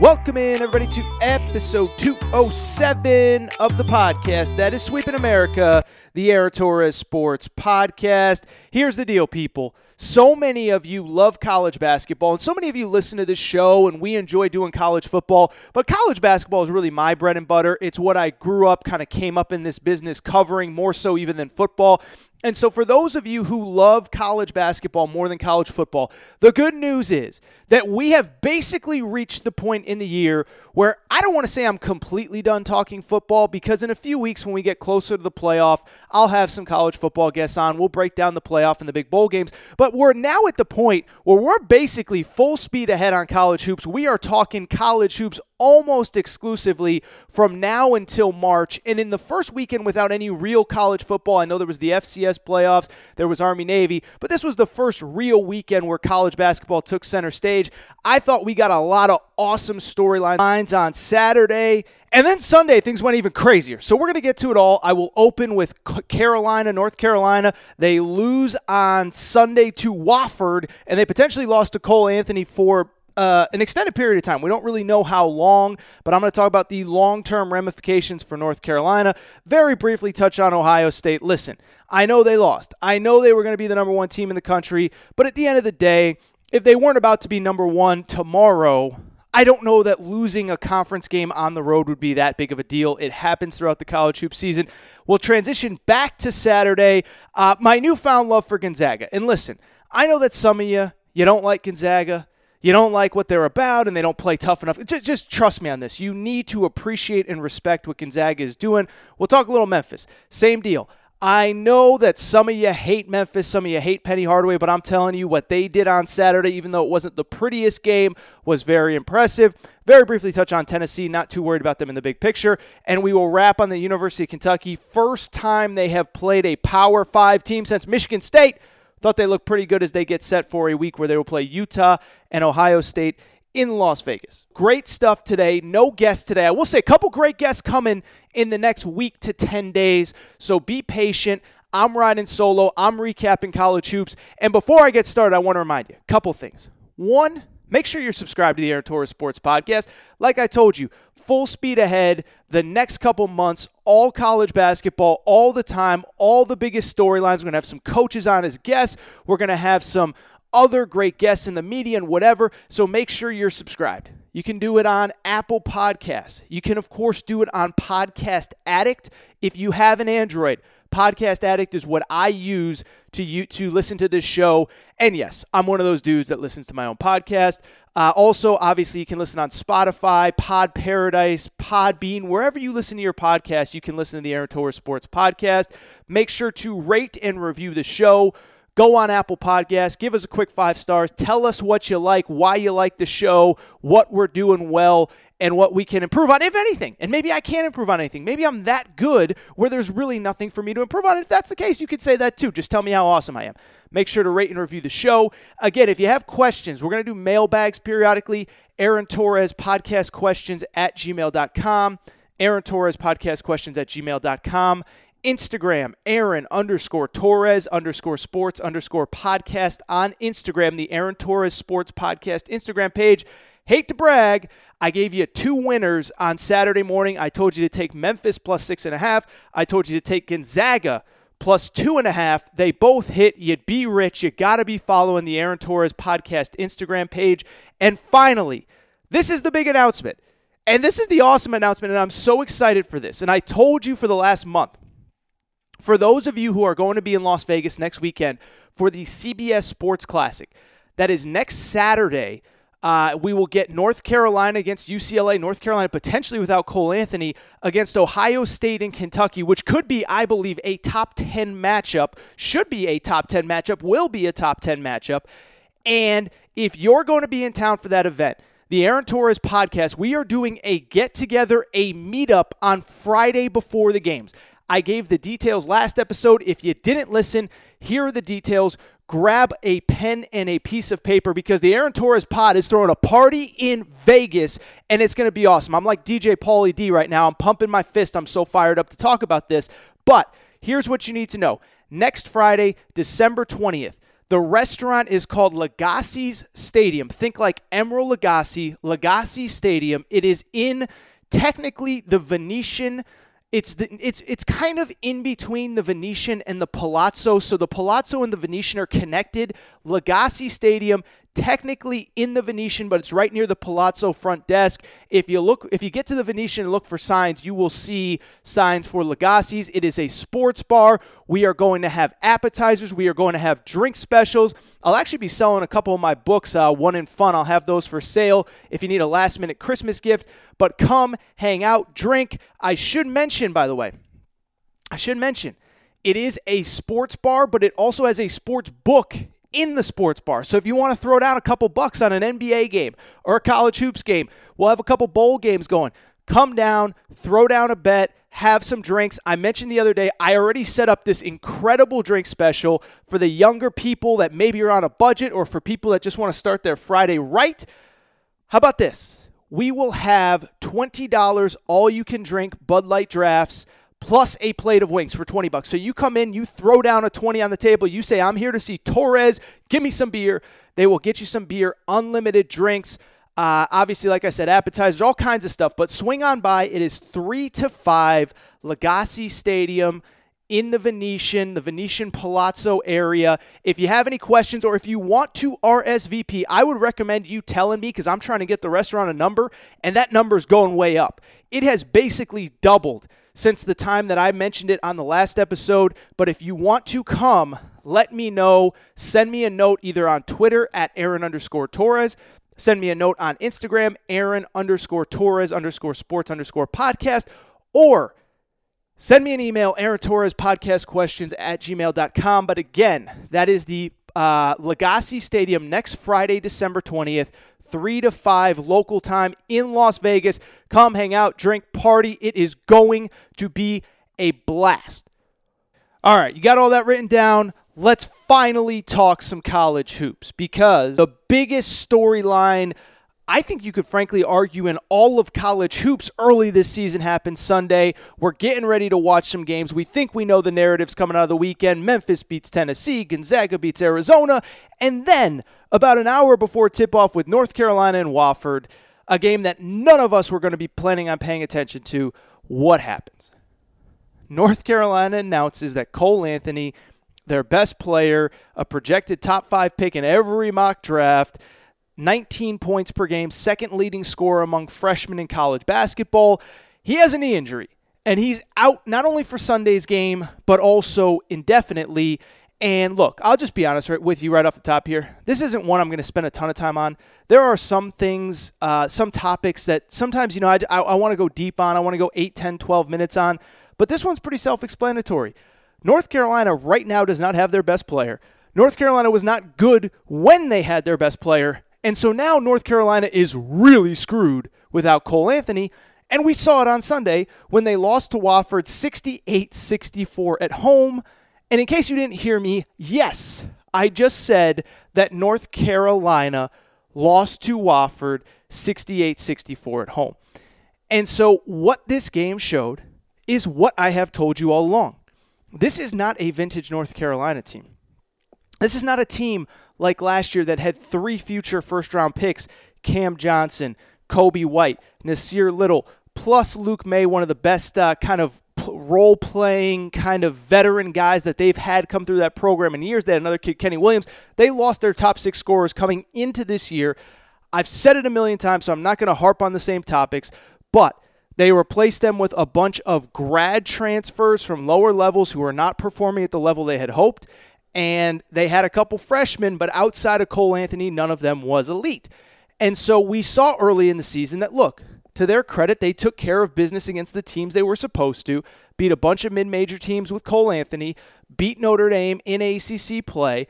Welcome in, everybody, to episode 207 of the podcast that is Sweeping America, the Aaron Torres Sports Podcast. Here's the deal, people. So many of you love college basketball, and so many of you listen to this show, and we enjoy doing college football. But college basketball is really my bread and butter. It's what I grew up, kind of came up in this business covering more so even than football. And so, for those of you who love college basketball more than college football, the good news is that we have basically reached the point in the year where I don't want to say I'm completely done talking football because in a few weeks, when we get closer to the playoff, I'll have some college football guests on. We'll break down the playoff and the big bowl games. But we're now at the point where we're basically full speed ahead on college hoops. We are talking college hoops almost exclusively from now until March. And in the first weekend without any real college football, I know there was the FCS playoffs, there was Army Navy, but this was the first real weekend where college basketball took center stage. I thought we got a lot of awesome storylines on Saturday. And then Sunday, things went even crazier. So we're going to get to it all. I will open with Carolina, North Carolina. They lose on Sunday to Wofford, and they potentially lost to Cole Anthony for uh, an extended period of time. We don't really know how long, but I'm going to talk about the long term ramifications for North Carolina. Very briefly touch on Ohio State. Listen, I know they lost. I know they were going to be the number one team in the country, but at the end of the day, if they weren't about to be number one tomorrow, I don't know that losing a conference game on the road would be that big of a deal. It happens throughout the college hoop season. We'll transition back to Saturday. Uh, my newfound love for Gonzaga. And listen, I know that some of you, you don't like Gonzaga you don't like what they're about and they don't play tough enough. Just, just, trust me on this. You need to appreciate and respect what Gonzaga is doing. We'll talk a little Memphis. Same deal. I know that some of you hate Memphis, some of you hate Penny Hardaway, but I'm telling you what they did on Saturday, even though it wasn't the prettiest game, was very impressive. Very briefly touch on Tennessee, not too worried about them in the big picture. And we will wrap on the University of Kentucky. First time they have played a Power Five team since Michigan State. Thought they looked pretty good as they get set for a week where they will play Utah and Ohio State in Las Vegas. Great stuff today. No guests today. I will say a couple great guests coming in the next week to 10 days. So be patient. I'm riding solo. I'm recapping college hoops. And before I get started, I want to remind you a couple things. One, Make sure you're subscribed to the Aaron Torres Sports Podcast. Like I told you, full speed ahead the next couple months, all college basketball, all the time, all the biggest storylines. We're going to have some coaches on as guests. We're going to have some other great guests in the media and whatever. So make sure you're subscribed. You can do it on Apple Podcasts. You can, of course, do it on Podcast Addict. If you have an Android, Podcast Addict is what I use to you to listen to this show. And yes, I'm one of those dudes that listens to my own podcast. Uh, also, obviously, you can listen on Spotify, Pod Paradise, Podbean, wherever you listen to your podcast. You can listen to the Aaron Torres Sports Podcast. Make sure to rate and review the show. Go on Apple Podcasts, give us a quick five stars. Tell us what you like, why you like the show, what we're doing well, and what we can improve on, if anything. And maybe I can improve on anything. Maybe I'm that good where there's really nothing for me to improve on. If that's the case, you could say that too. Just tell me how awesome I am. Make sure to rate and review the show. Again, if you have questions, we're going to do mailbags periodically. Aaron Torres podcast questions at gmail.com. Aaron Torres podcast questions at gmail.com. Instagram, Aaron underscore Torres underscore sports underscore podcast on Instagram, the Aaron Torres Sports Podcast Instagram page. hate to brag, I gave you two winners on Saturday morning. I told you to take Memphis plus six and a half. I told you to take Gonzaga plus two and a half. They both hit. You'd be rich. You got to be following the Aaron Torres podcast Instagram page. And finally, this is the big announcement. And this is the awesome announcement, and I'm so excited for this. And I told you for the last month, for those of you who are going to be in Las Vegas next weekend for the CBS Sports Classic, that is next Saturday. Uh, we will get North Carolina against UCLA, North Carolina potentially without Cole Anthony against Ohio State and Kentucky, which could be, I believe, a top 10 matchup, should be a top 10 matchup, will be a top 10 matchup. And if you're going to be in town for that event, the Aaron Torres podcast, we are doing a get together, a meetup on Friday before the games. I gave the details last episode. If you didn't listen, here are the details. Grab a pen and a piece of paper because the Aaron Torres pod is throwing a party in Vegas and it's going to be awesome. I'm like DJ Pauly D right now. I'm pumping my fist. I'm so fired up to talk about this. But here's what you need to know. Next Friday, December 20th, the restaurant is called Lagasse's Stadium. Think like Emeril Lagasse, Lagasse Stadium. It is in technically the Venetian it's the, it's it's kind of in between the Venetian and the Palazzo. So the Palazzo and the Venetian are connected. Lagasse Stadium technically in the Venetian, but it's right near the Palazzo front desk. If you look, if you get to the Venetian and look for signs, you will see signs for Lagasse's. It is a sports bar. We are going to have appetizers. We are going to have drink specials. I'll actually be selling a couple of my books, uh, One in Fun. I'll have those for sale if you need a last minute Christmas gift. But come, hang out, drink. I should mention, by the way, I should mention, it is a sports bar, but it also has a sports book in the sports bar. So if you want to throw down a couple bucks on an NBA game or a college hoops game, we'll have a couple bowl games going. Come down, throw down a bet, have some drinks. I mentioned the other day, I already set up this incredible drink special for the younger people that maybe are on a budget or for people that just want to start their Friday right. How about this? We will have $20 all you can drink Bud Light drafts plus a plate of wings for 20 bucks. So you come in, you throw down a 20 on the table, you say, I'm here to see Torres, give me some beer. They will get you some beer, unlimited drinks. Uh, obviously, like I said, appetizers, all kinds of stuff. But swing on by. It is 3 to 5, Lagasse Stadium in the Venetian, the Venetian Palazzo area. If you have any questions or if you want to RSVP, I would recommend you telling me because I'm trying to get the restaurant a number, and that number is going way up. It has basically doubled since the time that I mentioned it on the last episode. But if you want to come, let me know. Send me a note either on Twitter at Aaron underscore Torres. Send me a note on Instagram, Aaron underscore Torres underscore sports underscore podcast, or send me an email, Aaron Torres podcast questions at gmail.com. But again, that is the uh, Lagasse Stadium next Friday, December 20th. 3 to 5 local time in Las Vegas. Come hang out, drink, party. It is going to be a blast. All right, you got all that written down. Let's finally talk some college hoops because the biggest storyline I think you could frankly argue in all of college hoops early this season happened Sunday. We're getting ready to watch some games. We think we know the narratives coming out of the weekend. Memphis beats Tennessee, Gonzaga beats Arizona, and then about an hour before tip off with North Carolina and Wofford, a game that none of us were going to be planning on paying attention to. What happens? North Carolina announces that Cole Anthony, their best player, a projected top five pick in every mock draft, 19 points per game, second leading scorer among freshmen in college basketball. He has a knee injury, and he's out not only for Sunday's game, but also indefinitely. And look, I'll just be honest with you right off the top here. This isn't one I'm going to spend a ton of time on. There are some things, uh, some topics that sometimes, you know, I, I, I want to go deep on. I want to go 8, 10, 12 minutes on. But this one's pretty self explanatory. North Carolina right now does not have their best player. North Carolina was not good when they had their best player. And so now North Carolina is really screwed without Cole Anthony. And we saw it on Sunday when they lost to Wofford 68 64 at home. And in case you didn't hear me, yes, I just said that North Carolina lost to Wofford 68 64 at home. And so, what this game showed is what I have told you all along. This is not a vintage North Carolina team. This is not a team like last year that had three future first round picks Cam Johnson, Coby White, Nassir Little, plus Luke Maye, one of the best uh, kind of role playing kind of veteran guys that they've had come through that program in years. They had another kid, Kenny Williams. They lost their top six scorers coming into this year. I've said it a million times, so I'm not going to harp on the same topics, but they replaced them with a bunch of grad transfers from lower levels who are not performing at the level they had hoped. And they had a couple freshmen, but outside of Cole Anthony, none of them was elite. And so we saw early in the season that, look, to their credit, they took care of business against the teams they were supposed to, beat a bunch of mid major teams with Cole Anthony, beat Notre Dame in ACC play.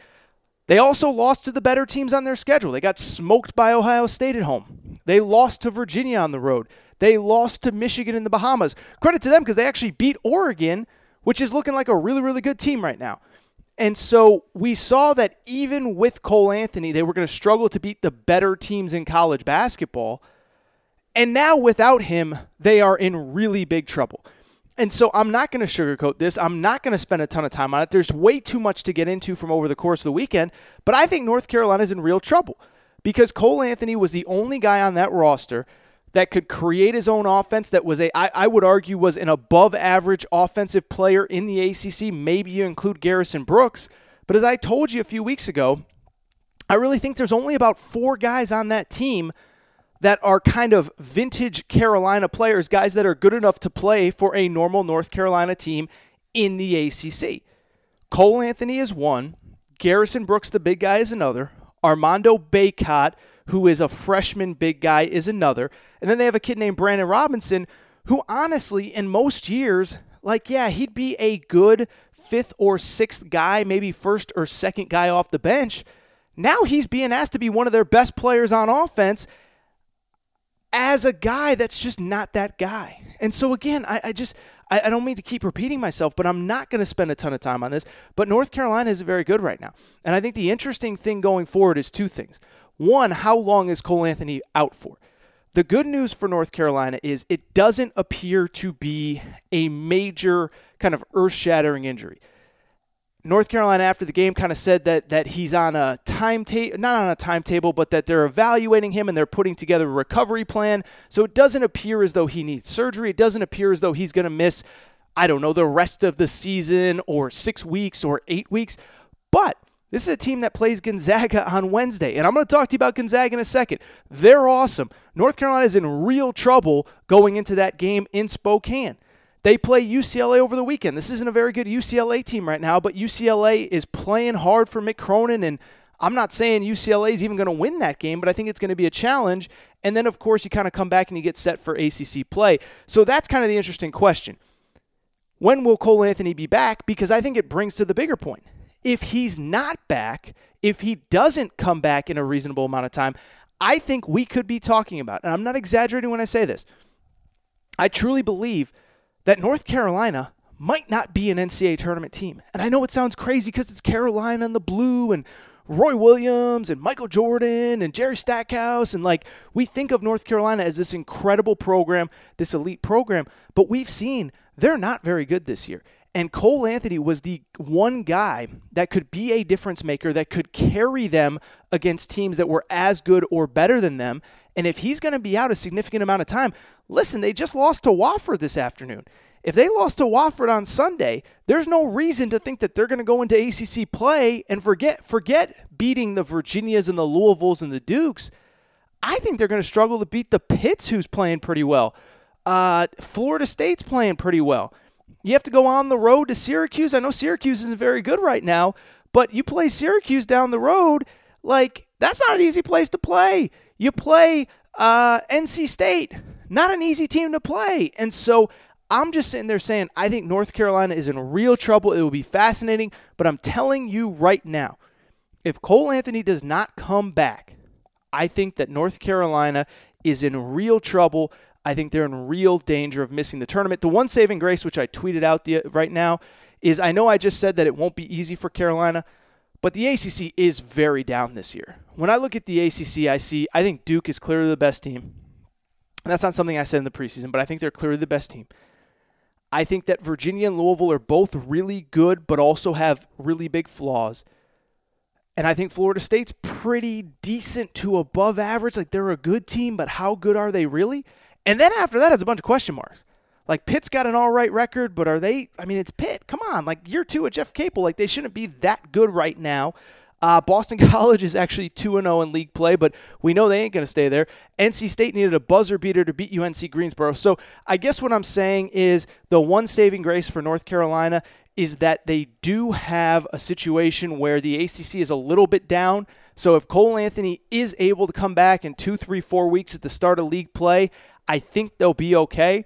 They also lost to the better teams on their schedule. They got smoked by Ohio State at home. They lost to Virginia on the road. They lost to Michigan in the Bahamas. Credit to them because they actually beat Oregon, which is looking like a really, really good team right now. And so we saw that even with Cole Anthony, they were going to struggle to beat the better teams in college basketball. And now without him, they are in really big trouble. And so I'm not going to sugarcoat this. I'm not going to spend a ton of time on it. There's way too much to get into from over the course of the weekend. But I think North Carolina is in real trouble because Cole Anthony was the only guy on that roster that could create his own offense that was a I, I would argue was an above average offensive player in the ACC. Maybe you include Garrison Brooks. But as I told you a few weeks ago, I really think there's only about four guys on that team – that are kind of vintage Carolina players, guys that are good enough to play for a normal North Carolina team in the ACC. Cole Anthony is one. Garrison Brooks, the big guy, is another. Armando Bacot, who is a freshman big guy, is another. And then they have a kid named Brandon Robinson, who honestly, in most years, like, yeah, he'd be a good fifth or sixth guy, maybe first or second guy off the bench. Now he's being asked to be one of their best players on offense as a guy that's just not that guy. And so again, I, I just I, I, don't mean to keep repeating myself, but I'm not going to spend a ton of time on this. But North Carolina is very good right now. And I think the interesting thing going forward is two things. One, how long is Cole Anthony out for? The good news for North Carolina is it doesn't appear to be a major kind of earth shattering injury. North Carolina after the game kind of said that that he's on a timetable, not on a timetable, but that they're evaluating him and they're putting together a recovery plan. So it doesn't appear as though he needs surgery. It doesn't appear as though he's going to miss, I don't know, the rest of the season or six weeks or eight weeks. But this is a team that plays Gonzaga on Wednesday, and I'm going to talk to you about Gonzaga in a second. They're awesome. North Carolina is in real trouble going into that game in Spokane. They play UCLA over the weekend. This isn't a very good UCLA team right now, but UCLA is playing hard for Mick Cronin, and I'm not saying UCLA is even going to win that game, but I think it's going to be a challenge. And then, of course, you kind of come back and you get set for ACC play. So that's kind of the interesting question. When will Cole Anthony be back? Because I think it brings to the bigger point. If he's not back, if he doesn't come back in a reasonable amount of time, I think we could be talking about, and I'm not exaggerating when I say this, I truly believe – that North Carolina might not be an NCAA tournament team. And I know it sounds crazy because it's Carolina and the blue and Roy Williams and Michael Jordan and Jerry Stackhouse. And like we think of North Carolina as this incredible program, this elite program, but we've seen they're not very good this year. And Cole Anthony was the one guy that could be a difference maker, that could carry them against teams that were as good or better than them. And if he's going to be out a significant amount of time, listen, they just lost to Wofford this afternoon. If they lost to Wofford on Sunday, there's no reason to think that they're going to go into ACC play and forget forget beating the Virginias and the Louisvilles and the Dukes. I think they're going to struggle to beat the Pitts, who's playing pretty well. Uh, Florida State's playing pretty well. You have to go on the road to Syracuse. I know Syracuse isn't very good right now, but you play Syracuse down the road, like that's not an easy place to play. You play uh, NC State, not an easy team to play. And so I'm just sitting there saying, I think North Carolina is in real trouble. It will be fascinating. But I'm telling you right now, if Cole Anthony does not come back, I think that North Carolina is in real trouble. I think they're in real danger of missing the tournament. The one saving grace, which I tweeted out the, right now, is I know I just said that it won't be easy for Carolina. But the ACC is very down this year. When I look at the ACC, I see I think Duke is clearly the best team. That's not something I said in the preseason, but I think they're clearly the best team. I think that Virginia and Louisville are both really good, but also have really big flaws. And I think Florida State's pretty decent to above average. Like they're a good team, but how good are they really? And then after that, it's a bunch of question marks. Like Pitt's got an all right record, but are they? I mean, it's Pitt. Come on, like year two at Jeff Capel, like they shouldn't be that good right now. Uh, Boston College is actually 2 0 in league play, but we know they ain't going to stay there. NC State needed a buzzer beater to beat UNC Greensboro. So I guess what I'm saying is the one saving grace for North Carolina is that they do have a situation where the ACC is a little bit down. So if Cole Anthony is able to come back in two, three, four weeks at the start of league play, I think they'll be okay.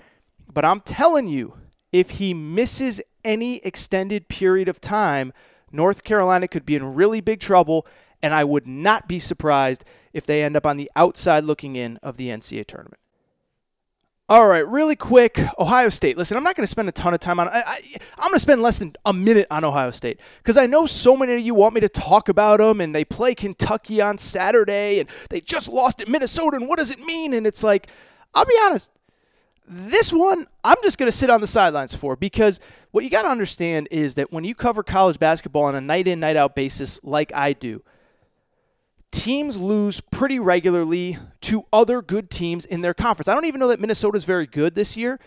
But I'm telling you, if he misses any extended period of time, North Carolina could be in really big trouble, and I would not be surprised if they end up on the outside looking in of the NCAA tournament. All right, really quick, Ohio State. Listen, I'm not going to spend a ton of time on. I, I, I'm going to spend less than a minute on Ohio State because I know so many of you want me to talk about them, and they play Kentucky on Saturday, and they just lost at Minnesota, and what does it mean? And it's like, I'll be honest, this one, I'm just going to sit on the sidelines for because what you got to understand is that when you cover college basketball on a night in, night out basis like I do, teams lose pretty regularly to other good teams in their conference. I don't even know that Minnesota's very good this year,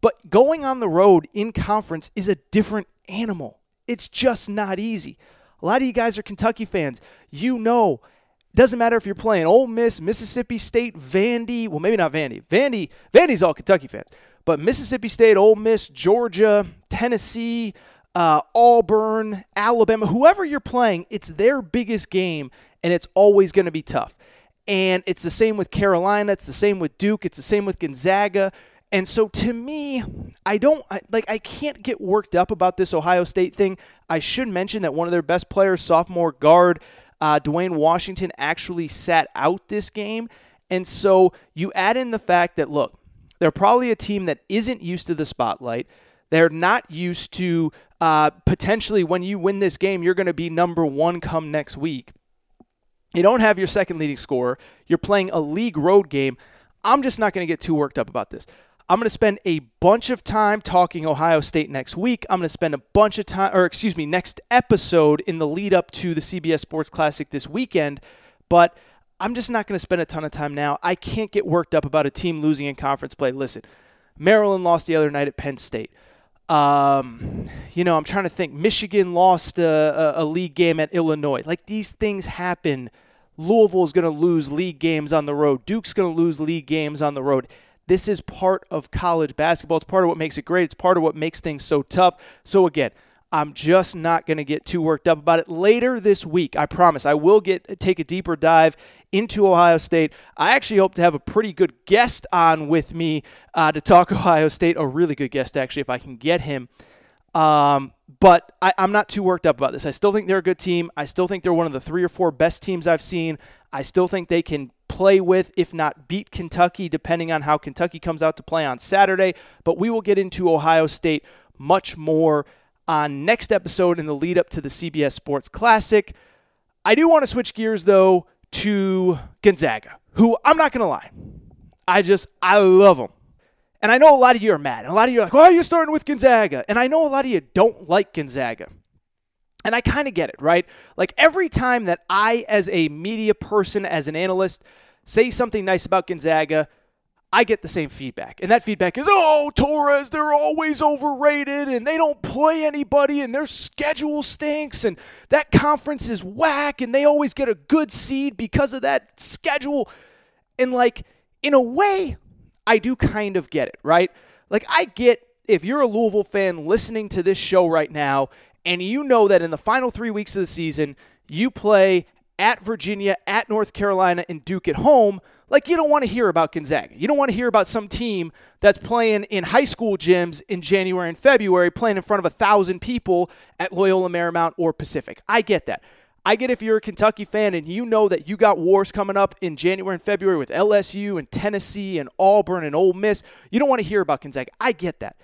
but going on the road in conference is a different animal. It's just not easy. A lot of you guys are Kentucky fans. You know doesn't matter if you're playing Ole Miss, Mississippi State, Vandy. Well, maybe not Vandy. Vandy, Vandy's all Kentucky fans. But Mississippi State, Ole Miss, Georgia, Tennessee, uh, Auburn, Alabama, whoever you're playing, it's their biggest game, and it's always going to be tough. And it's the same with Carolina. It's the same with Duke. It's the same with Gonzaga. And so to me, I don't like I can't get worked up about this Ohio State thing. I should mention that one of their best players, sophomore guard uh, Duane Washington actually sat out this game. And so you add in the fact that, look, they're probably a team that isn't used to the spotlight. They're not used to uh, potentially when you win this game, you're going to be number one come next week. You don't have your second leading scorer. You're playing a league road game. I'm just not going to get too worked up about this. I'm going to spend a bunch of time talking Ohio State next week. I'm going to spend a bunch of time, or excuse me, next episode in the lead up to the CBS Sports Classic this weekend. But I'm just not going to spend a ton of time now. I can't get worked up about a team losing in conference play. Listen, Maryland lost the other night at Penn State. Um, you know, I'm trying to think. Michigan lost a, a, a league game at Illinois. Like these things happen. Louisville's going to lose league games on the road. Duke's going to lose league games on the road. This is part of college basketball. It's part of what makes it great. It's part of what makes things so tough. So again, I'm just not going to get too worked up about it. Later this week, I promise, I will get take a deeper dive into Ohio State. I actually hope to have a pretty good guest on with me uh, to talk Ohio State. A really good guest, actually, if I can get him. Um, but I, I'm not too worked up about this. I still think they're a good team. I still think they're one of the three or four best teams I've seen. I still think they can play with, if not beat Kentucky, depending on how Kentucky comes out to play on Saturday. But we will get into Ohio State much more on next episode in the lead up to the CBS Sports Classic. I do want to switch gears though to Gonzaga, who I'm not going to lie, I just I love them. And I know a lot of you are mad. And a lot of you are like, why are you starting with Gonzaga? And I know a lot of you don't like Gonzaga. And I kind of get it, right? Like every time that I, as a media person, as an analyst, say something nice about Gonzaga, I get the same feedback. And that feedback is, oh, Torres, they're always overrated and they don't play anybody and their schedule stinks and that conference is whack and they always get a good seed because of that schedule. And, like, in a way, I do kind of get it, right? Like, I get if you're a Louisville fan listening to this show right now and you know that in the final three weeks of the season, you play at Virginia, at North Carolina, and Duke at home, like you don't want to hear about Gonzaga. You don't want to hear about some team that's playing in high school gyms in January and February, playing in front of a thousand people at Loyola Marymount or Pacific. I get that. I get if you're a Kentucky fan and you know that you got wars coming up in January and February with LSU and Tennessee and Auburn and Ole Miss. You don't want to hear about Gonzaga. I get that.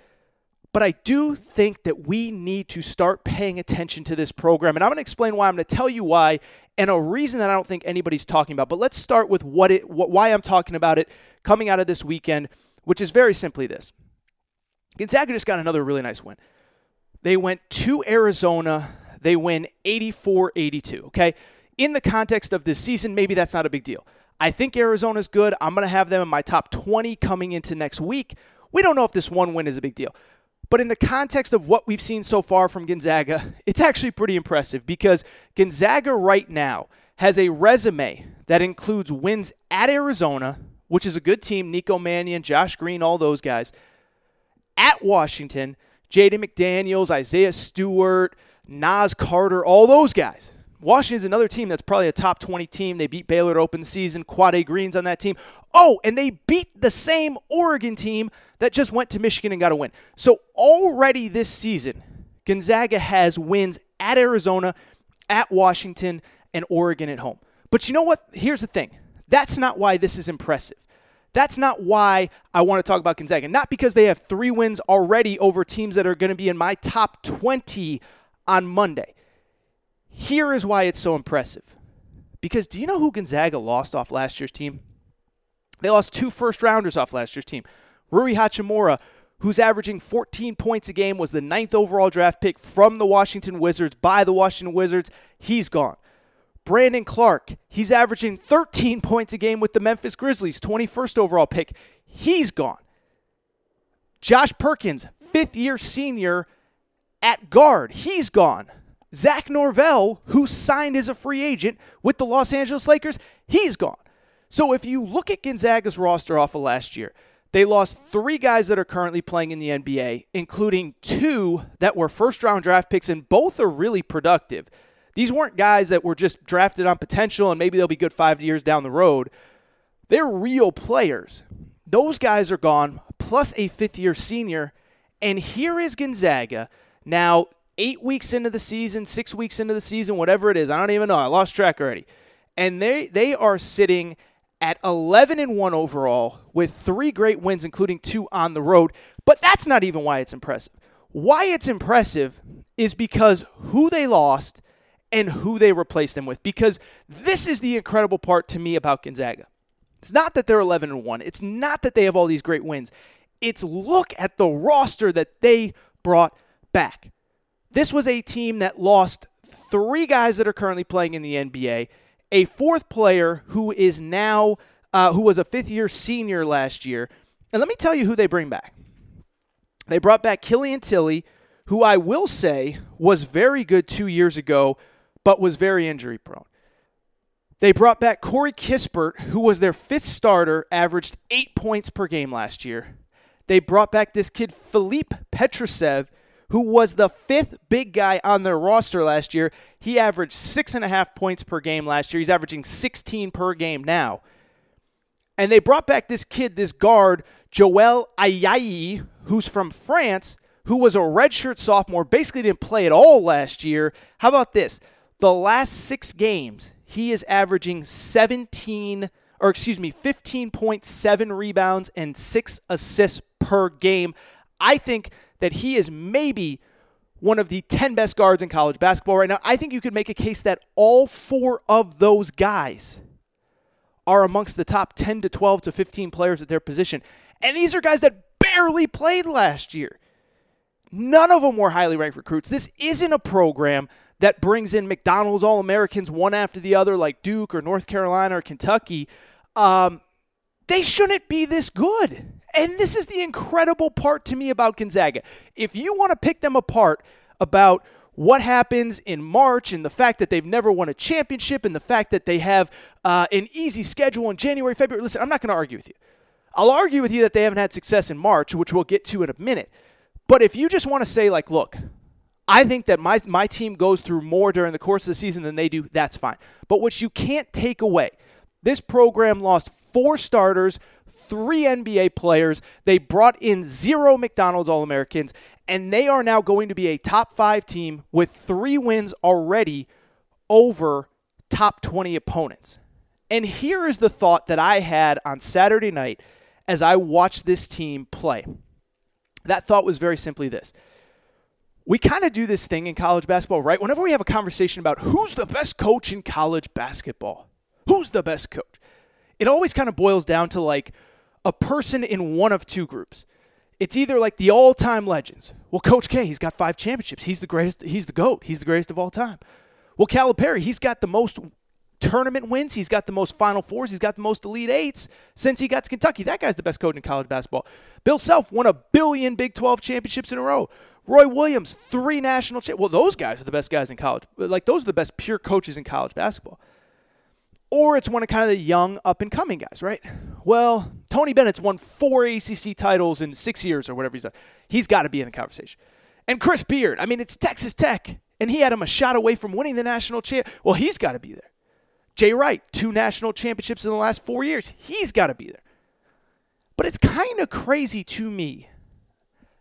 But I do think that we need to start paying attention to this program. And I'm going to explain why. I'm going to tell you why and a reason that I don't think anybody's talking about. But let's start with what it, what, why I'm talking about it coming out of this weekend, which is very simply this Gonzaga just got another really nice win. They went to Arizona, they win 84 82. Okay. in the context of this season, maybe that's not a big deal. I think Arizona's good. I'm going to have them in my top 20 coming into next week. We don't know if this one win is a big deal. But in the context of what we've seen so far from Gonzaga, it's actually pretty impressive because Gonzaga right now has a resume that includes wins at Arizona, which is a good team, Nico Mannion, Josh Green, all those guys, at Washington, Jaden McDaniels, Isaiah Stewart, Nas Carter, all those guys. Washington's another team that's probably a top 20 team. They beat Baylor to open the season. Quade Green's on that team. Oh, and they beat the same Oregon team that just went to Michigan and got a win. So already this season, Gonzaga has wins at Arizona, at Washington, and Oregon at home. But you know what? Here's the thing. That's not why this is impressive. That's not why I want to talk about Gonzaga. Not because they have three wins already over teams that are going to be in my top 20 on Monday. Here is why it's so impressive. Because do you know who Gonzaga lost off last year's team? They lost two first rounders off last year's team. Rui Hachimura, who's averaging 14 points a game, was the ninth overall draft pick from the Washington Wizards by the Washington Wizards. He's gone. Brandon Clarke, he's averaging 13 points a game with the Memphis Grizzlies, 21st overall pick. He's gone. Josh Perkins, fifth year senior at guard, he's gone. Zach Norvell, who signed as a free agent with the Los Angeles Lakers, he's gone. So if you look at Gonzaga's roster off of last year, they lost three guys that are currently playing in the NBA, including two that were first round draft picks, and both are really productive. These weren't guys that were just drafted on potential and maybe they'll be good five years down the road. They're real players. Those guys are gone, plus a fifth year senior. And here is Gonzaga now eight weeks into the season, six weeks into the season, whatever it is. I don't even know. I lost track already. And they they are sitting at 11 and 1 overall with three great wins including two on the road. But that's not even why it's impressive. Why it's impressive is because who they lost and who they replaced them with because this is the incredible part to me about Gonzaga. It's not that they're 11 and 1. It's not that they have all these great wins. It's look at the roster that they brought back. This was a team that lost three guys that are currently playing in the NBA, a fourth player who is now uh, who was a fifth year senior last year. And let me tell you who they bring back. They brought back Killian Tillie, who I will say was very good two years ago, but was very injury prone. They brought back Corey Kispert, who was their fifth starter, averaged eight points per game last year. They brought back this kid, Filip Petrusev, who was the fifth big guy on their roster last year. He averaged six and a half points per game last year. He's averaging 16 per game now. And they brought back this kid, this guard, Joel Ayayi, who's from France, who was a redshirt sophomore, basically didn't play at all last year. How about this? The last six games, he is averaging 17, or excuse me, 15.7 rebounds and six assists per game. I think that he is maybe one of the 10 best guards in college basketball right now. I think you could make a case that all four of those guys are amongst the top 10 to 12 to 15 players at their position. And these are guys that barely played last year. None of them were highly ranked recruits. This isn't a program that brings in McDonald's All Americans one after the other, like Duke or North Carolina or Kentucky. Um, they shouldn't be this good. And this is the incredible part to me about Gonzaga. If you want to pick them apart about what happens in March and the fact that they've never won a championship and the fact that they have uh, an easy schedule in January, February, listen, I'm not going to argue with you. I'll argue with you that they haven't had success in March, which we'll get to in a minute. But if you just want to say, like, look, I think that my, my team goes through more during the course of the season than they do, that's fine. But what you can't take away, this program lost four starters three NBA players. They brought in zero McDonald's All Americans, and they are now going to be a top five team with three wins already over top 20 opponents. And here is the thought that I had on Saturday night as I watched this team play. That thought was very simply this. We kind of do this thing in college basketball, right? Whenever we have a conversation about who's the best coach in college basketball, who's the best coach, it always kind of boils down to like, a person in one of two groups. It's either like the all-time legends. Well, Coach K, he's got five championships. He's the greatest. He's the goat. He's the greatest of all time. Well, Calipari, he's got the most tournament wins. He's got the most Final Fours. He's got the most Elite Eights since he got to Kentucky. That guy's the best coach in college basketball. Bill Self won a billion Big 12 championships in a row. Roy Williams, three national champ. Well, those guys are the best guys in college. Like those are the best pure coaches in college basketball. Or it's one of kind of the young up and coming guys, right? Well, Tony Bennett's won four ACC titles in six years or whatever he's done. He's got to be in the conversation. And Chris Beard, I mean, it's Texas Tech, and he had him a shot away from winning the national champ. Well, he's got to be there. Jay Wright, two national championships in the last four years. He's got to be there. But it's kind of crazy to me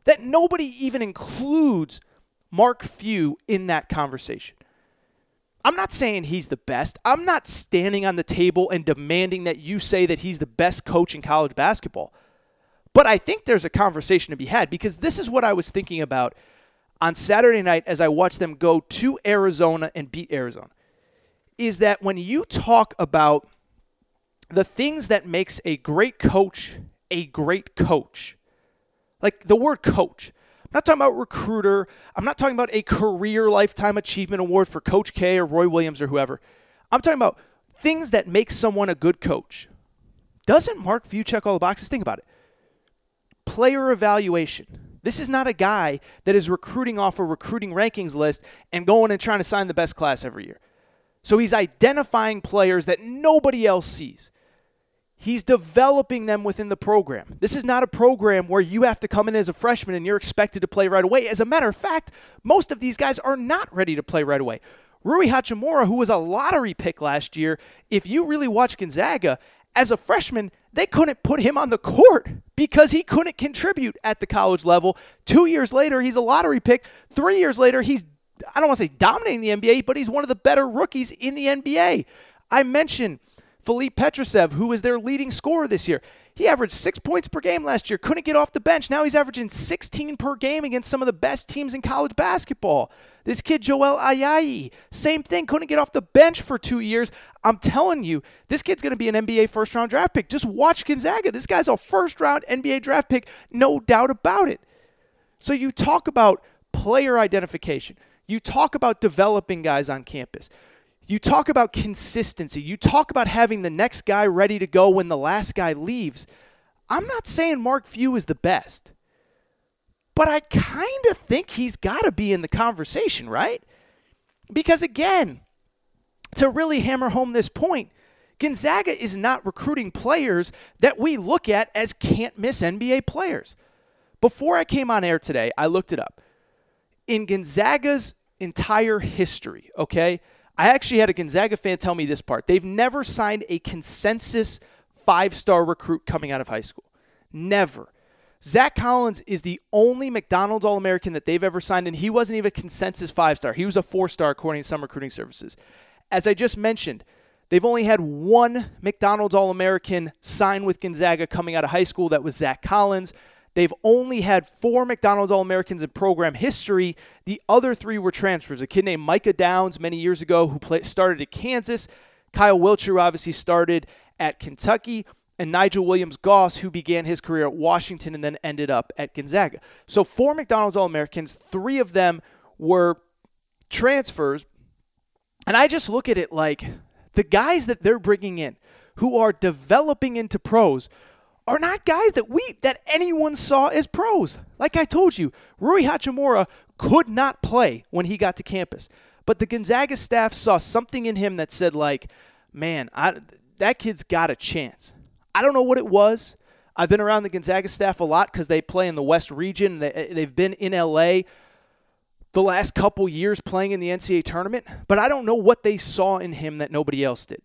that nobody even includes Mark Few in that conversation. I'm not saying he's the best. I'm not standing on the table and demanding that you say that he's the best coach in college basketball. But I think there's a conversation to be had because this is what I was thinking about on Saturday night as I watched them go to Arizona and beat Arizona. Is that when you talk about the things that makes a great coach a great coach, like the word coach, I'm not talking about recruiter. I'm not talking about a career lifetime achievement award for Coach K or Roy Williams or whoever. I'm talking about things that make someone a good coach. Doesn't Mark Few check all the boxes? Think about it. Player evaluation. This is not a guy that is recruiting off a recruiting rankings list and going and trying to sign the best class every year. So he's identifying players that nobody else sees. He's developing them within the program. This is not a program where you have to come in as a freshman and you're expected to play right away. As a matter of fact, most of these guys are not ready to play right away. Rui Hachimura, who was a lottery pick last year, if you really watch Gonzaga, as a freshman, they couldn't put him on the court because he couldn't contribute at the college level. Two years later, he's a lottery pick. Three years later, he's, I don't want to say dominating the NBA, but he's one of the better rookies in the NBA. I mentioned Filip Petrusev, who is their leading scorer this year. He averaged six points per game last year, couldn't get off the bench. Now he's averaging 16 per game against some of the best teams in college basketball. This kid, Joel Ayayi, same thing, couldn't get off the bench for two years. I'm telling you, this kid's going to be an NBA first round draft pick. Just watch Gonzaga. This guy's a first round NBA draft pick, no doubt about it. So you talk about player identification, you talk about developing guys on campus. You talk about consistency. You talk about having the next guy ready to go when the last guy leaves. I'm not saying Mark Few is the best, but I kind of think he's got to be in the conversation, right? Because again, to really hammer home this point, Gonzaga is not recruiting players that we look at as can't miss NBA players. Before I came on air today, I looked it up. In Gonzaga's entire history, okay, I actually had a Gonzaga fan tell me this part. They've never signed a consensus five star recruit coming out of high school. Never. Zach Collins is the only McDonald's All American that they've ever signed, and he wasn't even a consensus five star. He was a four star according to some recruiting services. As I just mentioned, they've only had one McDonald's All American sign with Gonzaga coming out of high school. That was Zach Collins. They've only had four McDonald's All Americans in program history. The other three were transfers. A kid named Micah Downs many years ago who play, started at Kansas. Kyle Wiltjer obviously started at Kentucky. And Nigel Williams Goss, who began his career at Washington and then ended up at Gonzaga. So, four McDonald's All Americans, three of them were transfers. And I just look at it like the guys that they're bringing in who are developing into pros are not guys that we that anyone saw as pros. Like I told you, Rui Hachimura could not play when he got to campus. But the Gonzaga staff saw something in him that said like, "Man, I, that kid's got a chance." I don't know what it was. I've been around the Gonzaga staff a lot because they play in the West region. They, they've been in LA the last couple years playing in the NCAA tournament, but I don't know what they saw in him that nobody else did.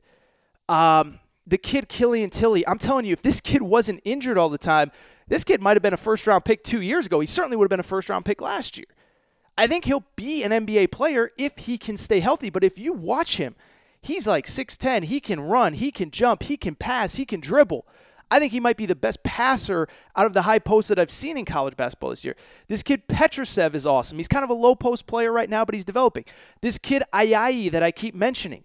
Um, the kid Killian Tillie, I'm telling you, if this kid wasn't injured all the time, this kid might have been a first round pick two years ago. He certainly would have been a first round pick last year. I think he'll be an NBA player if he can stay healthy. But if you watch him, he's like 6'10. He can run, he can jump, he can pass, he can dribble. I think he might be the best passer out of the high post that I've seen in college basketball this year. This kid Petrusev is awesome. He's kind of a low post player right now, but he's developing. This kid Ayayi that I keep mentioning,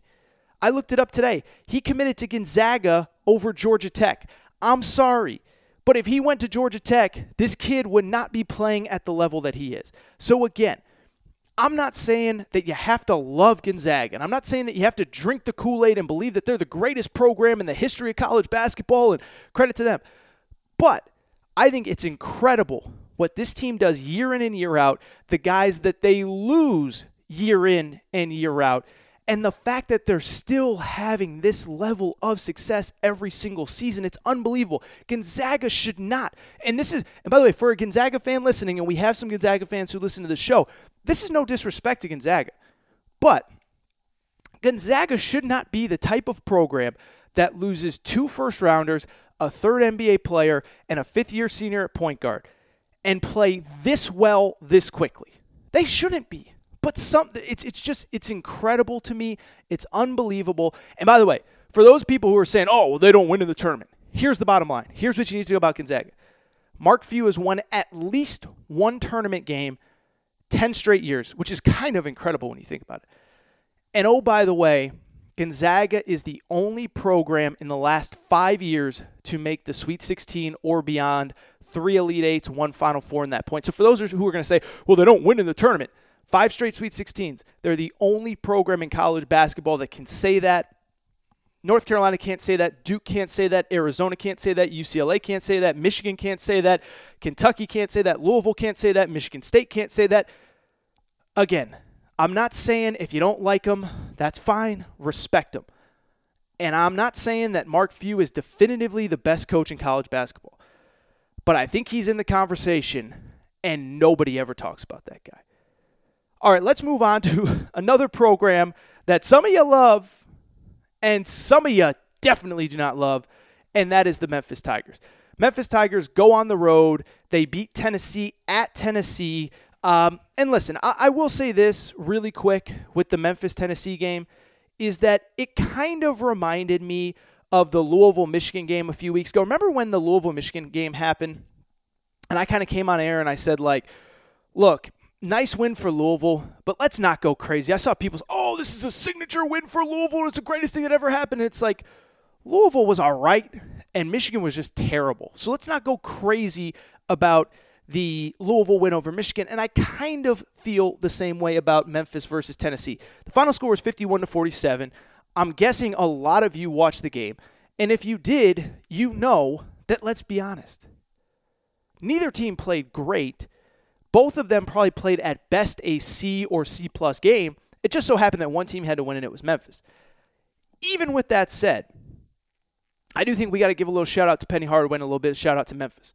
I looked it up today. He committed to Gonzaga over Georgia Tech. I'm sorry. But if he went to Georgia Tech, this kid would not be playing at the level that he is. So again, I'm not saying that you have to love Gonzaga, and I'm not saying that you have to drink the Kool Aid and believe that they're the greatest program in the history of college basketball, and credit to them. But I think it's incredible what this team does year in and year out, the guys that they lose year in and year out, and the fact that they're still having this level of success every single season, it's unbelievable. Gonzaga should not. And this is, and by the way, for a Gonzaga fan listening, and we have some Gonzaga fans who listen to the show, this is no disrespect to Gonzaga, but Gonzaga should not be the type of program that loses two first rounders, a third NBA player, and a fifth year senior at point guard and play this well this quickly. They shouldn't be. But some it's it's just it's incredible to me. It's unbelievable. And by the way, for those people who are saying, "Oh, well they don't win in the tournament." Here's the bottom line. Here's what you need to know about Gonzaga. Mark Few has won at least one tournament game 10 straight years, which is kind of incredible when you think about it. And oh, by the way, Gonzaga is the only program in the last five years to make the Sweet 16 or beyond, three Elite Eights, one Final Four in that point. So for those who are going to say, well, they don't win in the tournament, five straight Sweet 16s, they're the only program in college basketball that can say that. North Carolina can't say that. Duke can't say that. Arizona can't say that. UCLA can't say that. Michigan can't say that. Kentucky can't say that. Louisville can't say that. Michigan State can't say that. Again, I'm not saying if you don't like them, that's fine. Respect them. And I'm not saying that Mark Few is definitively the best coach in college basketball. But I think he's in the conversation, and nobody ever talks about that guy. All right, let's move on to another program that some of you love and some of you definitely do not love, and that is the Memphis Tigers. Memphis Tigers go on the road. They beat Tennessee at Tennessee. Um, and listen, I, I will say this really quick with the Memphis Tennessee game is that it kind of reminded me of the Louisville Michigan game a few weeks ago. Remember when the Louisville Michigan game happened? And I kind of came on air and I said, like, look, nice win for Louisville, but let's not go crazy. I saw people say, oh, this is a signature win for Louisville. It's the greatest thing that ever happened. It's like, Louisville was all right, and Michigan was just terrible. So let's not go crazy about the Louisville win over Michigan, and I kind of feel the same way about Memphis versus Tennessee. The final score was 51 to 47. I'm guessing a lot of you watched the game, and if you did, you know that let's be honest. Neither team played great. Both of them probably played at best a C or C plus game. It just so happened that one team had to win, and it was Memphis. Even with that said, I do think we got to give a little shout out to Penny Hardaway and a little bit of shout out to Memphis.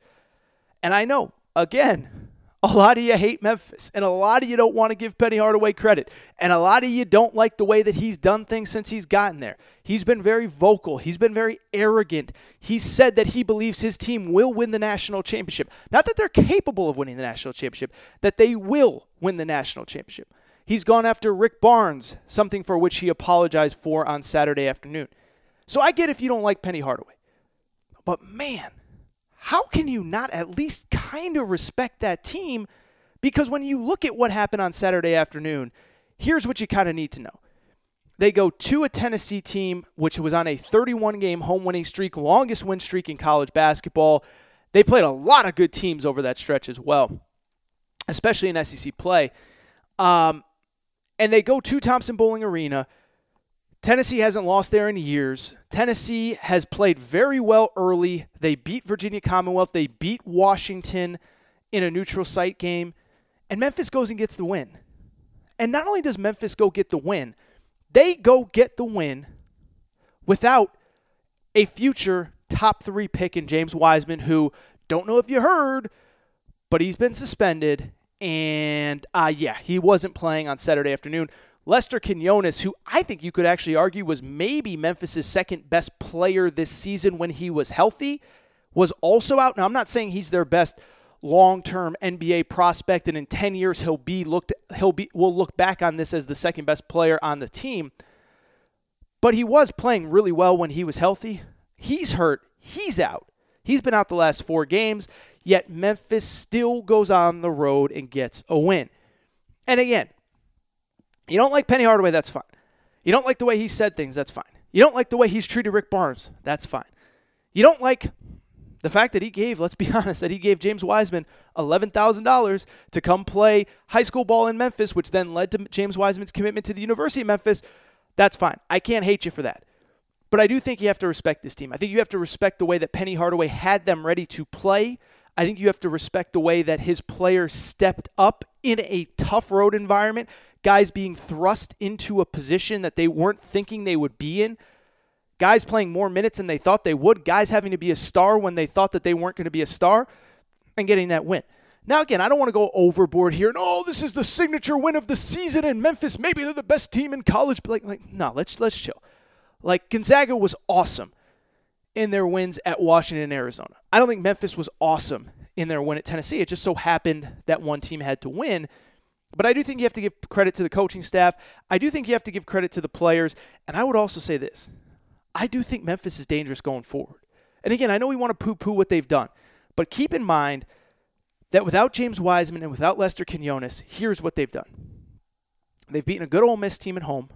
And I know again, a lot of you hate Memphis, and a lot of you don't want to give Penny Hardaway credit, and a lot of you don't like the way that he's done things since he's gotten there. He's been very vocal, he's been very arrogant. He said that he believes his team will win the national championship. Not that they're capable of winning the national championship, that they will win the national championship. He's gone after Rick Barnes, something for which he apologized for on Saturday afternoon. So I get if you don't like Penny Hardaway. But man, how can you not at least kind of respect that team? Because when you look at what happened on Saturday afternoon, here's what you kind of need to know. They go to a Tennessee team which was on a 31 game home winning streak, longest win streak in college basketball. They played a lot of good teams over that stretch as well, especially in SEC play. Um, and they go to Thompson-Boling Arena. Tennessee hasn't lost there in years. Tennessee has played very well early. They beat Virginia Commonwealth. They beat Washington in a neutral site game. And Memphis goes and gets the win. And not only does Memphis go get the win, they go get the win without a future top three pick in James Wiseman, who don't know if you heard, but he's been suspended. And uh, yeah, he wasn't playing on Saturday afternoon. Lester Quinones, who I think you could actually argue was maybe Memphis' second best player this season when he was healthy, was also out. Now, I'm not saying he's their best long-term NBA prospect, and in 10 years he'll be looked he'll be we'll look back on this as the second best player on the team. But he was playing really well when he was healthy. He's hurt. He's out. He's been out the last four games, yet Memphis still goes on the road and gets a win. And again, you don't like Penny Hardaway, that's fine. You don't like the way he said things, that's fine. You don't like the way he's treated Rick Barnes, that's fine. You don't like the fact that he gave, let's be honest, that he gave James Wiseman $11,000 to come play high school ball in Memphis, which then led to James Wiseman's commitment to the University of Memphis, that's fine. I can't hate you for that. But I do think you have to respect this team. I think you have to respect the way that Penny Hardaway had them ready to play. I think you have to respect the way that his players stepped up in a tough road environment, guys being thrust into a position that they weren't thinking they would be in guys playing more minutes than they thought they would, guys having to be a star when they thought that they weren't going to be a star, and getting that win. Now, again, I don't want to go overboard here and oh, this is the signature win of the season in Memphis. Maybe they're the best team in college. But like, like no, let's let's chill. Like Gonzaga was awesome in their wins at Washington and Arizona. I don't think Memphis was awesome in their win at Tennessee. It just so happened that one team had to win. But I do think you have to give credit to the coaching staff. I do think you have to give credit to the players. And I would also say this I do think Memphis is dangerous going forward. And again, I know we want to poo poo what they've done, but keep in mind that without James Wiseman and without Lester Quinones, here's what they've done they've beaten a good Ole Miss team at home,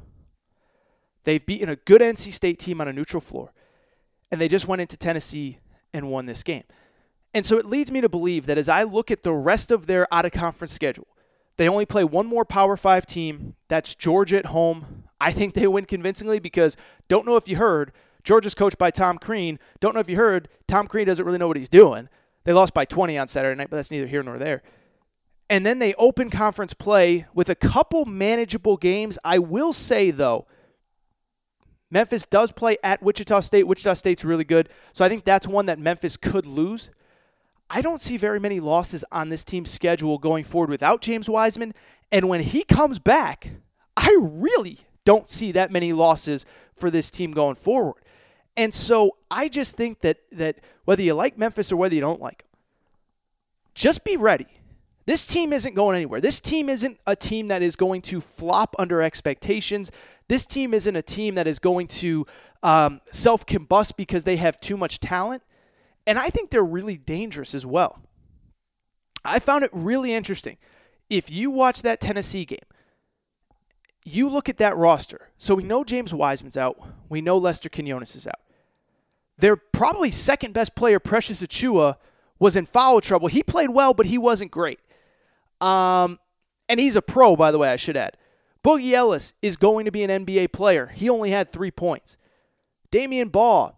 they've beaten a good NC State team on a neutral floor, and they just went into Tennessee and won this game. And so it leads me to believe that as I look at the rest of their out of conference schedule, they only play one more Power Five team. That's Georgia at home. I think they win convincingly because don't know if you heard, Georgia's coached by Tom Crean. Don't know if you heard, Tom Crean doesn't really know what he's doing. They lost by 20 on Saturday night, but that's neither here nor there. And then they open conference play with a couple manageable games. I will say, though, Memphis does play at Wichita State. Wichita State's really good. So I think that's one that Memphis could lose. I don't see very many losses on this team's schedule going forward without James Wiseman. And when he comes back, I really don't see that many losses for this team going forward. And so I just think that that whether you like Memphis or whether you don't like them, just be ready. This team isn't going anywhere. This team isn't a team that is going to flop under expectations. This team isn't a team that is going to um, self combust because they have too much talent. And I think they're really dangerous as well. I found it really interesting. If you watch that Tennessee game, you look at that roster. So we know James Wiseman's out. We know Lester Quinones is out. Their probably second best player, Precious Achiuwa, was in foul trouble. He played well, but he wasn't great. Um, and he's a pro, by the way, I should add. Boogie Ellis is going to be an NBA player. He only had three points. Damion Baugh,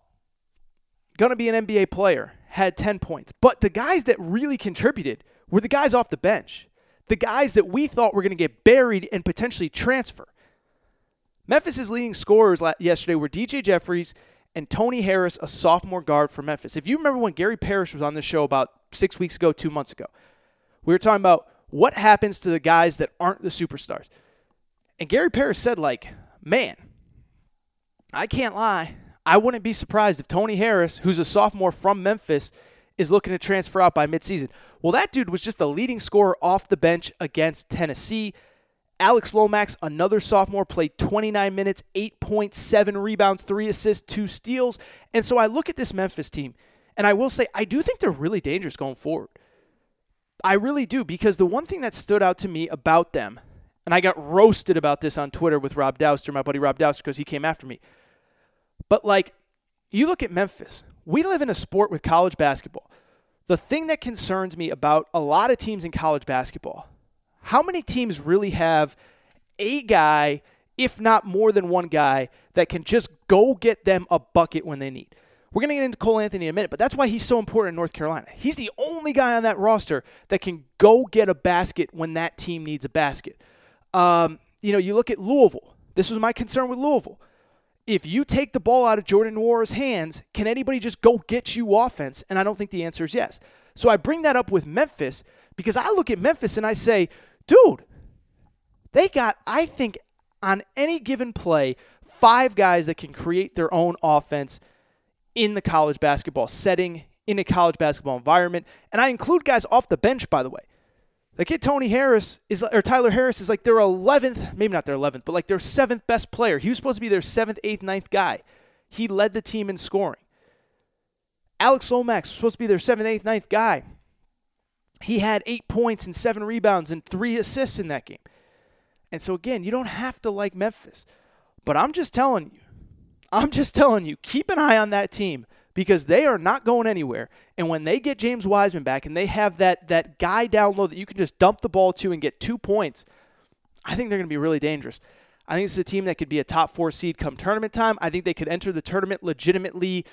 going to be an NBA player, had 10 points. But the guys that really contributed were the guys off the bench the guys that we thought were going to get buried and potentially transfer. Memphis's leading scorers yesterday were DJ Jeffries and Tony Harris, a sophomore guard for Memphis. If you remember when Gary Parrish was on the show about six weeks ago, two months ago, we were talking about what happens to the guys that aren't the superstars. And Gary Parrish said, like, man, I can't lie. I wouldn't be surprised if Tony Harris, who's a sophomore from Memphis, is looking to transfer out by midseason. Well, that dude was just the leading scorer off the bench against Tennessee. Alex Lomax, another sophomore, played 29 minutes, 8.7 rebounds, 3 assists, 2 steals. And so I look at this Memphis team, and I will say, I do think they're really dangerous going forward. I really do, because the one thing that stood out to me about them, and I got roasted about this on Twitter with Rob Dauster, my buddy Rob Dauster, because he came after me. But like, you look at Memphis, we live in a sport with college basketball. The thing that concerns me about a lot of teams in college basketball, how many teams really have a guy, if not more than one guy, that can just go get them a bucket when they need? We're going to get into Cole Anthony in a minute, but that's why he's so important in North Carolina. He's the only guy on that roster that can go get a basket when that team needs a basket. Um, you know, you look at Louisville. This was my concern with Louisville if you take the ball out of Jordan Nwora's hands, can anybody just go get you offense? And I don't think the answer is yes. So I bring that up with Memphis because I look at Memphis and I say, dude, they got, I think, on any given play, five guys that can create their own offense in the college basketball setting, in a college basketball environment. And I include guys off the bench, by the way. The kid Tony Harris is or Tyler Harris is like their 11th, maybe not their 11th, but like their seventh best player. He was supposed to be their seventh, eighth, ninth guy. He led the team in scoring. Alex Lomax was supposed to be their seventh, eighth, ninth guy. He had eight points and seven rebounds and three assists in that game. And so again, you don't have to like Memphis, but I'm just telling you, I'm just telling you, keep an eye on that team because they are not going anywhere. And when they get James Wiseman back and they have that that guy down low that you can just dump the ball to and get two points, I think they're going to be really dangerous. I think this is a team that could be a top four seed come tournament time. I think they could enter the tournament legitimately.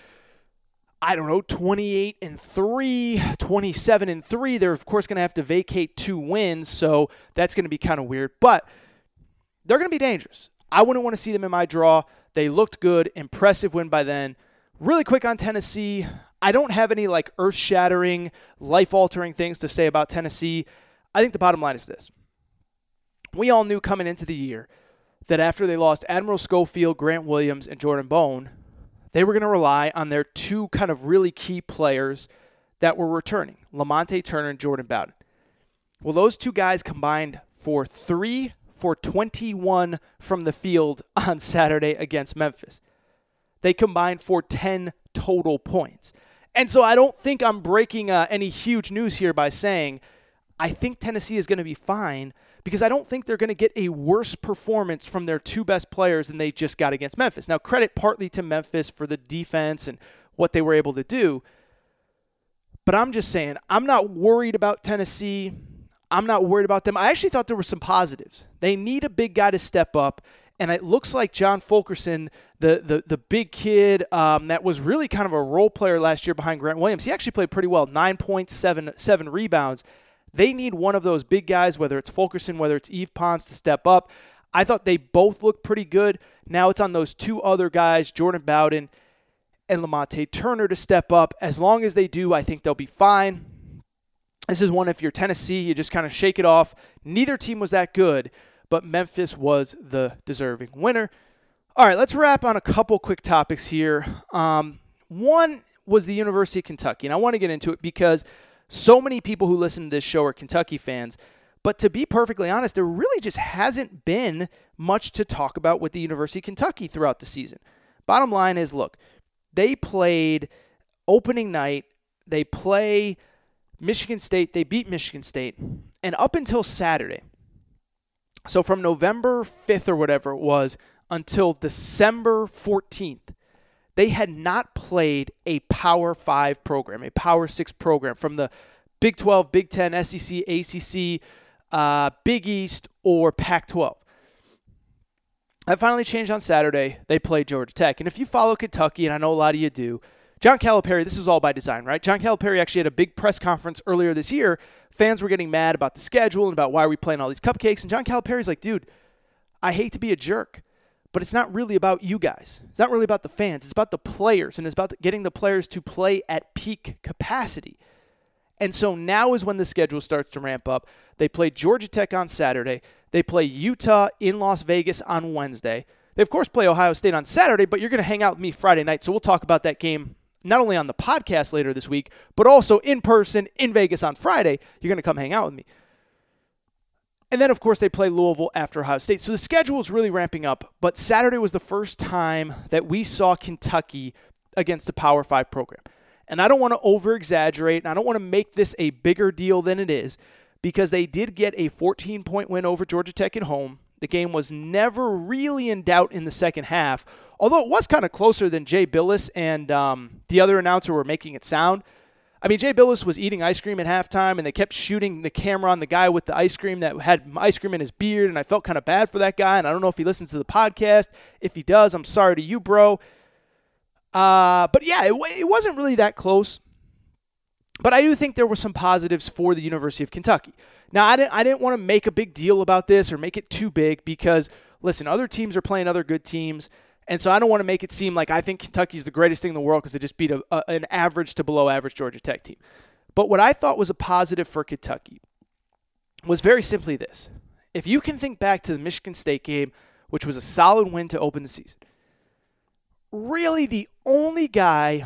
I don't know, 28 and 3, 27 and 3. They're, of course, going to have to vacate two wins, so that's going to be kind of weird. But they're going to be dangerous. I wouldn't want to see them in my draw. They looked good. Impressive win by then. Really quick on Tennessee. I don't have any like earth shattering, life altering things to say about Tennessee. I think the bottom line is this. We all knew coming into the year that after they lost Admiral Schofield, Grant Williams, and Jordan Bone, they were going to rely on their two kind of really key players that were returning Lamonte Turner and Jordan Bowden. Well, those two guys combined for three for 21 from the field on Saturday against Memphis. They combined for 10 total points. And so I don't think I'm breaking uh, any huge news here by saying I think Tennessee is going to be fine because I don't think they're going to get a worse performance from their two best players than they just got against Memphis. Now, credit partly to Memphis for the defense and what they were able to do. But I'm just saying, I'm not worried about Tennessee. I'm not worried about them. I actually thought there were some positives. They need a big guy to step up. And it looks like John Fulkerson, the the, the big kid um, that was really kind of a role player last year behind Grant Williams, he actually played pretty well. Nine points, seven seven rebounds. They need one of those big guys, whether it's Fulkerson, whether it's Yves Pons, to step up. I thought they both looked pretty good. Now it's on those two other guys, Jordan Bowden and Lamonte Turner, to step up. As long as they do, I think they'll be fine. This is one, if you're Tennessee, you just kind of shake it off. Neither team was that good, but Memphis was the deserving winner. All right, let's wrap on a couple quick topics here. Um, one was the University of Kentucky, and I want to get into it because – so many people who listen to this show are Kentucky fans. But to be perfectly honest, there really just hasn't been much to talk about with the University of Kentucky throughout the season. Bottom line is look, they played opening night, they play Michigan State, they beat Michigan State, and up until Saturday, so from November 5th or whatever it was until December 14th, they had not played a Power 5 program, a Power 6 program from the Big 12, Big 10, SEC, ACC, uh, Big East, or Pac 12. That finally changed on Saturday. They played Georgia Tech. And if you follow Kentucky, and I know a lot of you do, John Calipari, this is all by design, right? John Calipari actually had a big press conference earlier this year. Fans were getting mad about the schedule and about why are we playing all these cupcakes. And John Calipari's like, dude, I hate to be a jerk. But it's not really about you guys. It's not really about the fans. It's about the players, and it's about getting the players to play at peak capacity. And so now is when the schedule starts to ramp up. They play Georgia Tech on Saturday. They play Utah in Las Vegas on Wednesday. They, of course, play Ohio State on Saturday, but you're going to hang out with me Friday night. So we'll talk about that game not only on the podcast later this week, but also in person in Vegas on Friday. You're going to come hang out with me. And then, of course, they play Louisville after Ohio State. So the schedule is really ramping up. But Saturday was the first time that we saw Kentucky against a Power Five program. And I don't want to over exaggerate, and I don't want to make this a bigger deal than it is because they did get a 14 point win over Georgia Tech at home. The game was never really in doubt in the second half, although it was kind of closer than Jay Bilas and um, the other announcer were making it sound. I mean, Jay Bilas was eating ice cream at halftime, and they kept shooting the camera on the guy with the ice cream that had ice cream in his beard, and I felt kind of bad for that guy. And I don't know if he listens to the podcast. If he does, I'm sorry to you, bro. Uh, but yeah, it, it wasn't really that close. But I do think there were some positives for the University of Kentucky. Now, I didn't, I didn't want to make a big deal about this or make it too big because, listen, other teams are playing other good teams. And so I don't want to make it seem like I think Kentucky's the greatest thing in the world because they just beat a, a, an average to below average Georgia Tech team. But what I thought was a positive for Kentucky was very simply this. If you can think back to the Michigan State game, which was a solid win to open the season, really the only guy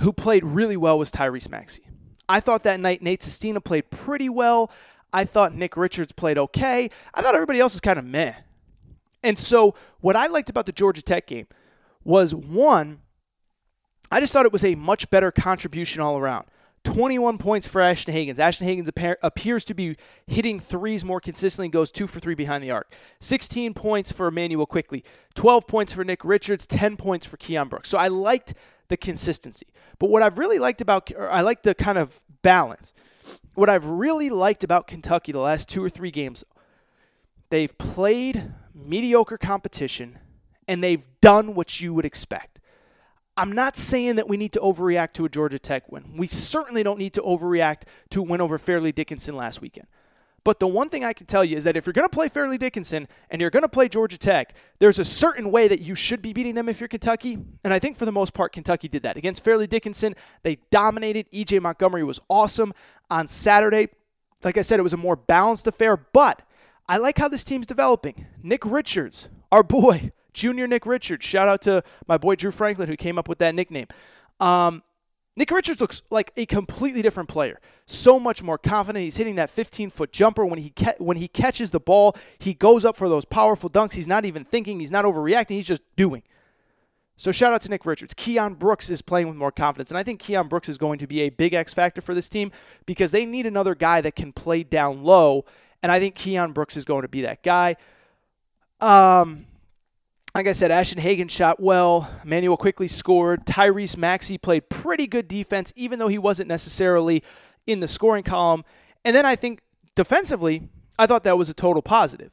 who played really well was Tyrese Maxey. I thought that night Nate Sestina played pretty well. I thought Nick Richards played okay. I thought everybody else was kind of meh. And so, what I liked about the Georgia Tech game was one, I just thought it was a much better contribution all around. 21 points for Ashton Hagans. Ashton Hagans appears to be hitting threes more consistently, and goes two for three behind the arc. 16 points for Immanuel Quickley, 12 points for Nick Richards, 10 points for Keion Brooks. So I liked the consistency. But what I've really liked about, I like the kind of balance. What I've really liked about Kentucky the last two or three games, they've played mediocre competition and they've done what you would expect. I'm not saying that we need to overreact to a Georgia Tech win. We certainly don't need to overreact to a win over Fairleigh Dickinson last weekend. But the one thing I can tell you is that if you're going to play Fairleigh Dickinson and you're going to play Georgia Tech, there's a certain way that you should be beating them if you're Kentucky. And I think for the most part, Kentucky did that. Against Fairleigh Dickinson, they dominated. EJ Montgomery was awesome. On Saturday, like I said, it was a more balanced affair, but I like how this team's developing. Nick Richards, our boy, Junior Nick Richards. Shout out to my boy Drew Franklin who came up with that nickname. Um, Nick Richards looks like a completely different player. So much more confident. He's hitting that 15-foot jumper when he ca- when he catches the ball. He goes up for those powerful dunks. He's not even thinking. He's not overreacting. He's just doing. So shout out to Nick Richards. Keion Brooks is playing with more confidence, and I think Keion Brooks is going to be a big X factor for this team because they need another guy that can play down low, and I think Keion Brooks is going to be that guy. Um, like I said, Ashton Hagans shot well. Immanuel Quickley scored. Tyrese Maxey played pretty good defense, even though he wasn't necessarily in the scoring column. And then I think defensively, I thought that was a total positive.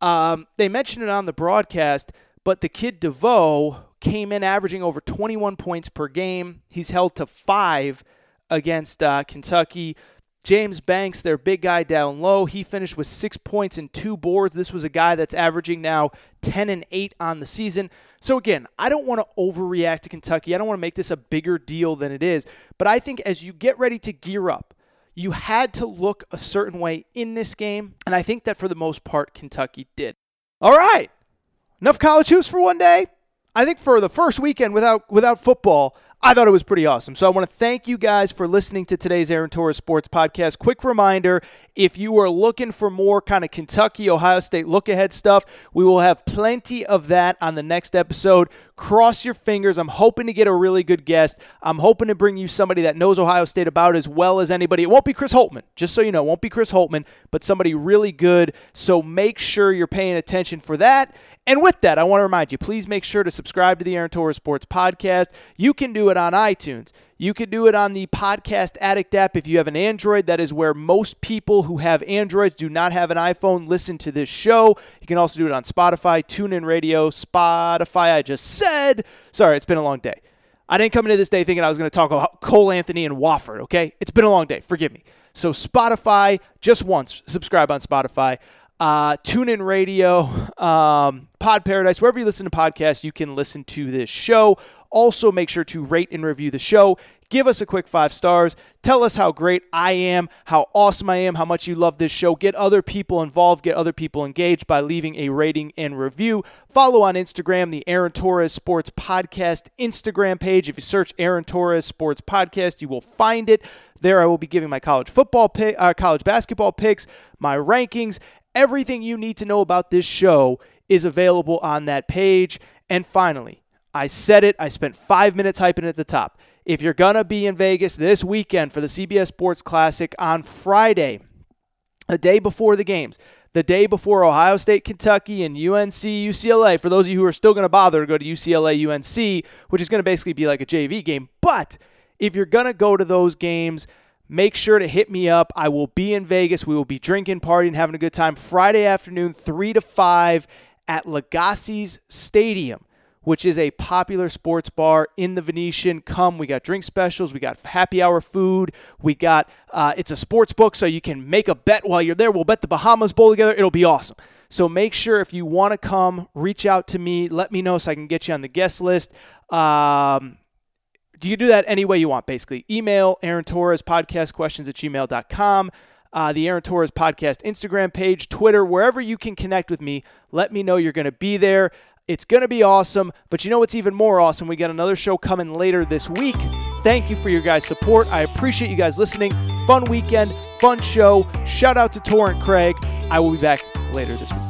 Um, they mentioned it on the broadcast, but the kid Devoe came in averaging over 21 points per game. He's held to five against uh, Kentucky. James Banks, their big guy down low, he finished with six points and two boards. This was a guy that's averaging now 10 and 8 on the season. So, again, I don't want to overreact to Kentucky. I don't want to make this a bigger deal than it is. But I think as you get ready to gear up, you had to look a certain way in this game. And I think that for the most part, Kentucky did. All right. Enough college hoops for one day. I think for the first weekend without without football, I thought it was pretty awesome. So I want to thank you guys for listening to today's Aaron Torres Sports Podcast. Quick reminder if you are looking for more kind of Kentucky, Ohio State look ahead stuff, we will have plenty of that on the next episode. Cross your fingers. I'm hoping to get a really good guest. I'm hoping to bring you somebody that knows Ohio State about as well as anybody. It won't be Chris Holtmann, just so you know. It won't be Chris Holtmann, but somebody really good. So make sure you're paying attention for that. And with that, I want to remind you please make sure to subscribe to the Aaron Torres Sports Podcast. You can do it on iTunes. You can do it on the Podcast Addict app if you have an Android. That is where most people who have Androids do not have an iPhone listen to this show. You can also do it on Spotify, TuneIn Radio, Spotify. I just said. Sorry, it's been a long day. I didn't come into this day thinking I was going to talk about Cole Anthony and Wofford, okay? It's been a long day. Forgive me. So, Spotify, just once, subscribe on Spotify uh, TuneIn Radio, um, Pod Paradise, wherever you listen to podcasts, you can listen to this show. Also, make sure to rate and review the show. Give us a quick five stars. Tell us how great I am, how awesome I am, how much you love this show. Get other people involved, get other people engaged by leaving a rating and review. Follow on Instagram the Aaron Torres Sports Podcast Instagram page. If you search Aaron Torres Sports Podcast, you will find it. There, I will be giving my college football, pick, uh, college basketball picks, my rankings, Everything you need to know about this show is available on that page. And finally, I said it, I spent five minutes hyping it at the top. If you're going to be in Vegas this weekend for the CBS Sports Classic on Friday, the day before the games, the day before Ohio State, Kentucky, and UNC, UCLA, for those of you who are still going to bother to go to UCLA, UNC, which is going to basically be like a JV game. But if you're going to go to those games, make sure to hit me up. I will be in Vegas. We will be drinking, partying, having a good time Friday afternoon, 3 to 5 at Legacy's Stadium, which is a popular sports bar in the Venetian. Come, we got drink specials, we got happy hour food, we got uh, it's a sports book, so you can make a bet while you're there. We'll bet the Bahamas Bowl together. It'll be awesome. So make sure if you want to come, reach out to me. Let me know so I can get you on the guest list. Um, you can do that any way you want, basically. Email Aaron Torres podcast questions at gmail.com. Uh, the Aaron Torres podcast Instagram page, Twitter, wherever you can connect with me. Let me know you're going to be there. It's going to be awesome. But you know what's even more awesome? We got another show coming later this week. Thank you for your guys' support. I appreciate you guys listening. Fun weekend, fun show. Shout out to Torrent Craig. I will be back later this week.